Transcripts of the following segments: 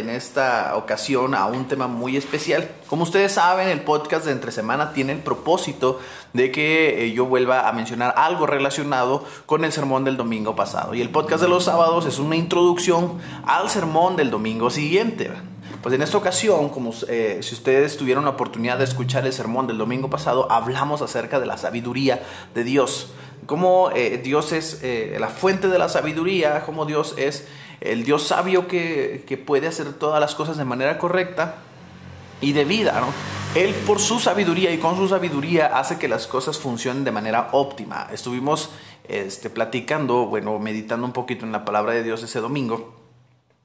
en esta ocasión a un tema muy especial. Como ustedes saben, el podcast de Entre Semana tiene el propósito de que eh, yo vuelva a mencionar algo relacionado con el sermón del domingo pasado. Y el podcast de los sábados es una introducción al sermón del domingo siguiente. Pues en esta ocasión, como eh, si ustedes tuvieron la oportunidad de escuchar el sermón del domingo pasado, hablamos acerca de la sabiduría de Dios. Cómo eh, Dios es la fuente de la sabiduría, cómo Dios es el Dios sabio que, que, puede hacer todas las cosas de manera correcta y debida. ¿no? Él por su sabiduría y con su sabiduría hace que las cosas funcionen de manera óptima. Estuvimos este, platicando, bueno, meditando un poquito en la palabra de Dios ese domingo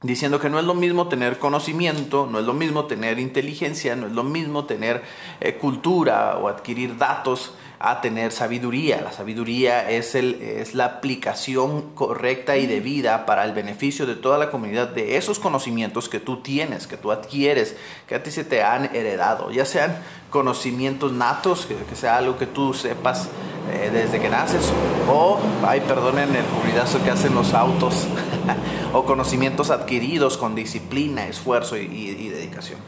diciendo que no es lo mismo tener conocimiento, no es lo mismo tener inteligencia, no es lo mismo tener eh, cultura o adquirir datos a tener sabiduría. La sabiduría es, el, es la aplicación correcta y debida para el beneficio de toda la comunidad de esos conocimientos que tú tienes, que tú adquieres, que a ti se te han heredado, ya sean conocimientos natos, que, sea algo que tú sepas eh, desde que naces, o, ay, perdonen el ruidazo que hacen los autos, o conocimientos adquiridos con disciplina, esfuerzo y dedicación.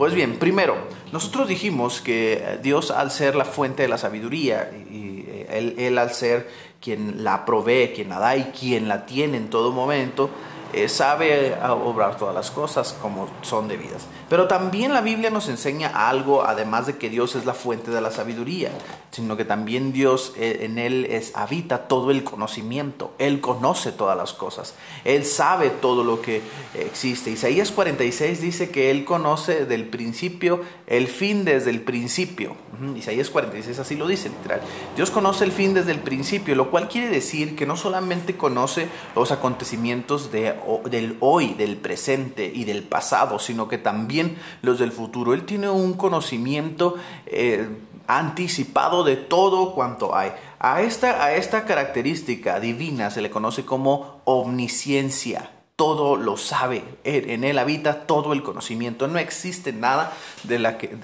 Pues bien, primero, nosotros dijimos que Dios al ser la fuente de la sabiduría y él, él al ser quien la provee, quien la da y quien la tiene en todo momento, eh, sabe obrar todas las cosas como son debidas. Pero también la Biblia nos enseña algo, además de que Dios es la fuente de la sabiduría, sino que también Dios eh, en Él es, habita todo el conocimiento. Él conoce todas las cosas. Él sabe todo lo que existe. Isaías 46 dice que Él conoce del principio el fin desde el principio. Isaías 46 así lo dice literal. Dios conoce el fin desde el principio, lo cual quiere decir que no solamente conoce los acontecimientos de del hoy, del presente y del pasado, sino que también los del futuro. Él tiene un conocimiento eh, anticipado de todo cuanto hay. A esta, a esta característica divina se le conoce como omnisciencia todo lo sabe. En él habita todo el conocimiento. No existe nada de la que,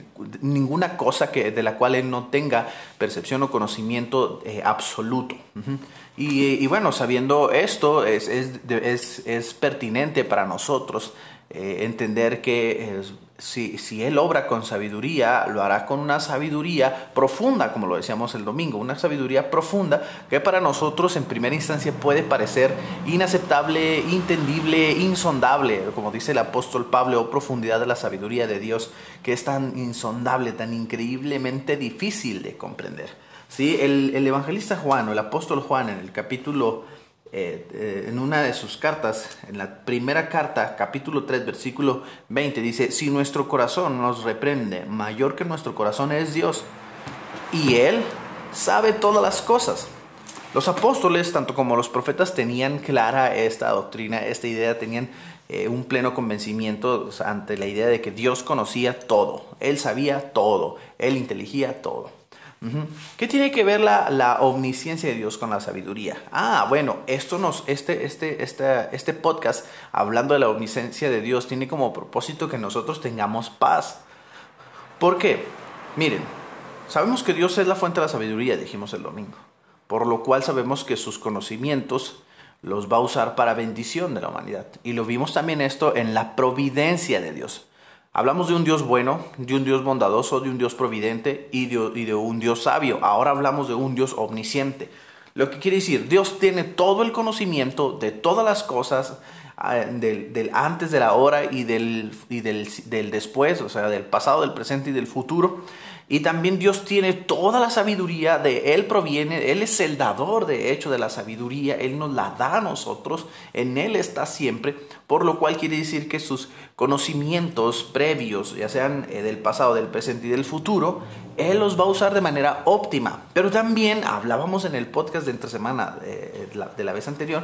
ninguna cosa que, de la cual él no tenga percepción o conocimiento eh, absoluto. y, bueno, sabiendo esto, es, es, es pertinente para nosotros eh, entender que si, si, Él obra con sabiduría, lo hará con una sabiduría profunda, como lo decíamos el domingo, una sabiduría profunda que para nosotros en primera instancia puede parecer inaceptable, entendible, insondable, como dice el apóstol Pablo, o profundidad de la sabiduría de Dios, que es tan insondable, tan increíblemente difícil de comprender. ¿Sí? El, el evangelista Juan, o el apóstol Juan, en el capítulo eh, en una de sus cartas, en la primera carta, capítulo 3, versículo 20, dice, si nuestro corazón nos reprende, mayor que nuestro corazón es Dios, y Él sabe todas las cosas. Los apóstoles, tanto como los profetas, tenían clara esta doctrina, esta idea, tenían eh, un pleno convencimiento ante la idea de que Dios conocía todo, Él sabía todo, Él inteligía todo. ¿Qué tiene que ver la, la, omnisciencia de Dios con la sabiduría? Ah, bueno, esto nos, este, este, este, este podcast hablando de la omnisciencia de Dios tiene como propósito que nosotros tengamos paz. ¿Por qué? Miren, sabemos que Dios es la fuente de la sabiduría, dijimos el domingo, por lo cual sabemos que sus conocimientos los va a usar para bendición de la humanidad. Y lo vimos también esto en la providencia de Dios. Hablamos de un Dios bueno, de un Dios bondadoso, de un Dios providente y de, un Dios sabio. Ahora hablamos de un Dios omnisciente. Lo que quiere decir, Dios tiene todo el conocimiento de todas las cosas, ah, del, antes de la hora y, del, y del, del, después, o sea, del pasado, del presente y del futuro. Y también Dios tiene toda la sabiduría, de Él proviene, Él es el dador de hecho de la sabiduría, Él nos la da a nosotros, en Él está siempre, por lo cual quiere decir que sus conocimientos previos, ya sean eh, del pasado, del presente y del futuro, Él los va a usar de manera óptima. Pero también hablábamos en el podcast de entre semana de la, de la vez anterior,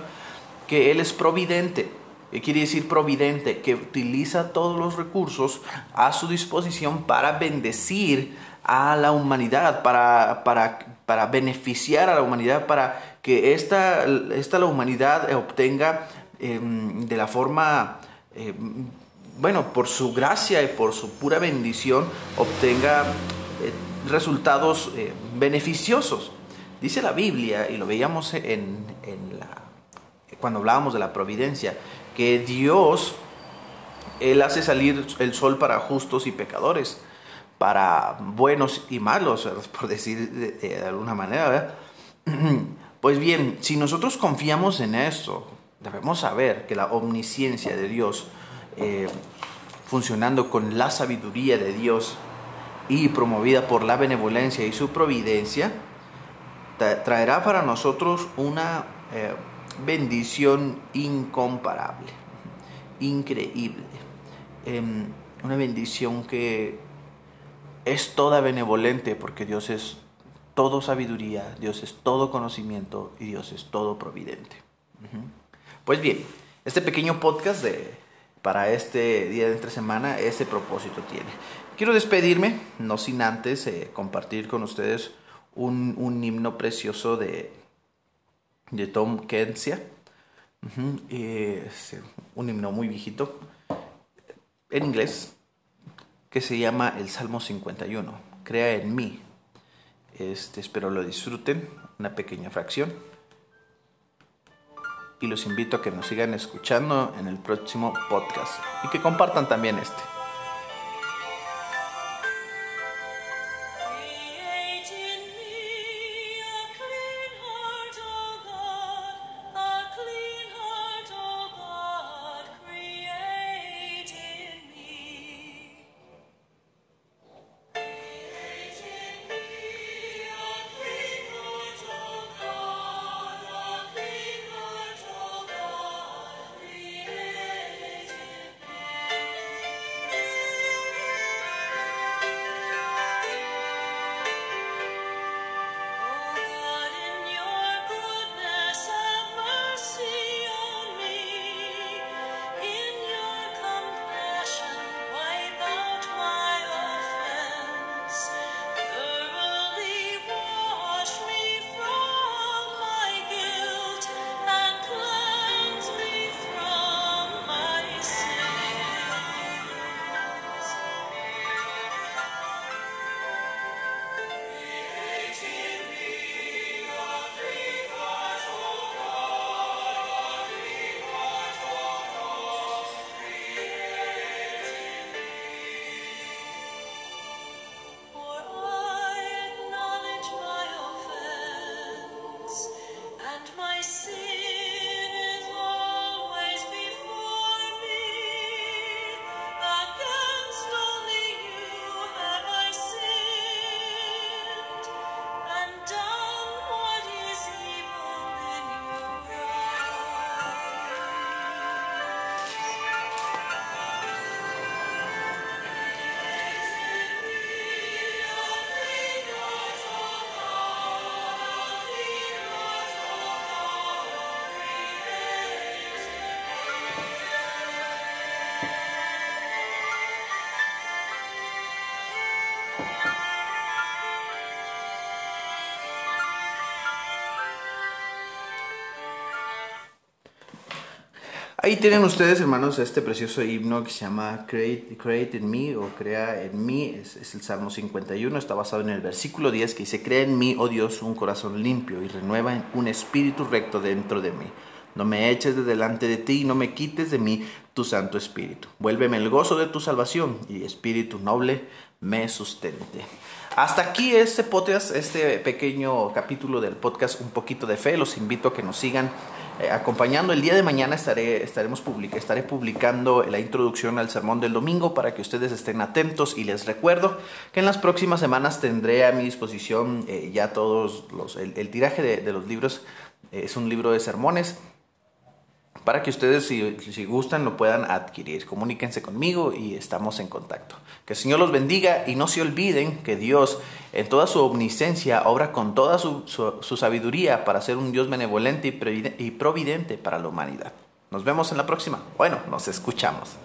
que Él es providente. ¿Qué quiere decir providente? Que utiliza todos los recursos a su disposición para bendecir a la humanidad, para, para, para beneficiar a la humanidad, para que esta, esta la humanidad obtenga em, de la forma, em, bueno, por su gracia y por su pura bendición, obtenga eh, resultados eh, beneficiosos. Dice la Biblia, y lo veíamos en, en la, cuando hablábamos de la providencia, que Dios Él hace salir el sol para justos y pecadores, para buenos y malos, por decir de, alguna manera. Pues bien, si nosotros confiamos en esto, debemos saber que la omnisciencia de Dios, eh, funcionando con la sabiduría de Dios y promovida por la benevolencia y su providencia, traerá para nosotros una eh, bendición incomparable, increíble, em, una bendición que es toda benevolente porque Dios es todo sabiduría, Dios es todo conocimiento y Dios es todo providente. Pues bien, este pequeño podcast de, para este día de entre semana ese propósito tiene. Quiero despedirme, no sin antes eh, compartir con ustedes un, un himno precioso de, de Tom Kensia. un himno muy viejito en inglés que se llama el Salmo 51. Crea en mí. Este, espero lo disfruten, una pequeña fracción. Y los invito a que nos sigan escuchando en el próximo podcast y que compartan también este. Ahí tienen ustedes, hermanos, este precioso himno que se llama Create, Create in Me o Crea en mí. Es, el Salmo 51, está basado en el versículo 10 que dice, Crea en mí, oh Dios, un corazón limpio y renueva un espíritu recto dentro de mí. No me eches de delante de ti y no me quites de mí tu Santo Espíritu. Vuélveme el gozo de tu salvación y espíritu noble me sustente. Hasta aquí este podcast, este pequeño capítulo del podcast Un poquito de fe. Los invito a que nos sigan eh, acompañando. El día de mañana estaré, estaremos estaré publicando la introducción al sermón del domingo para que ustedes estén atentos y les recuerdo que en las próximas semanas tendré a mi disposición eh, ya todos los, el, tiraje de, los libros. Eh, es un libro de sermones para que ustedes, si, gustan, lo puedan adquirir. Comuníquense conmigo y estamos en contacto. Que el Señor los bendiga y no se olviden que Dios, en toda su omnisciencia, obra con toda su, sabiduría para ser un Dios benevolente y providente para la humanidad. Nos vemos en la próxima. Bueno, nos escuchamos.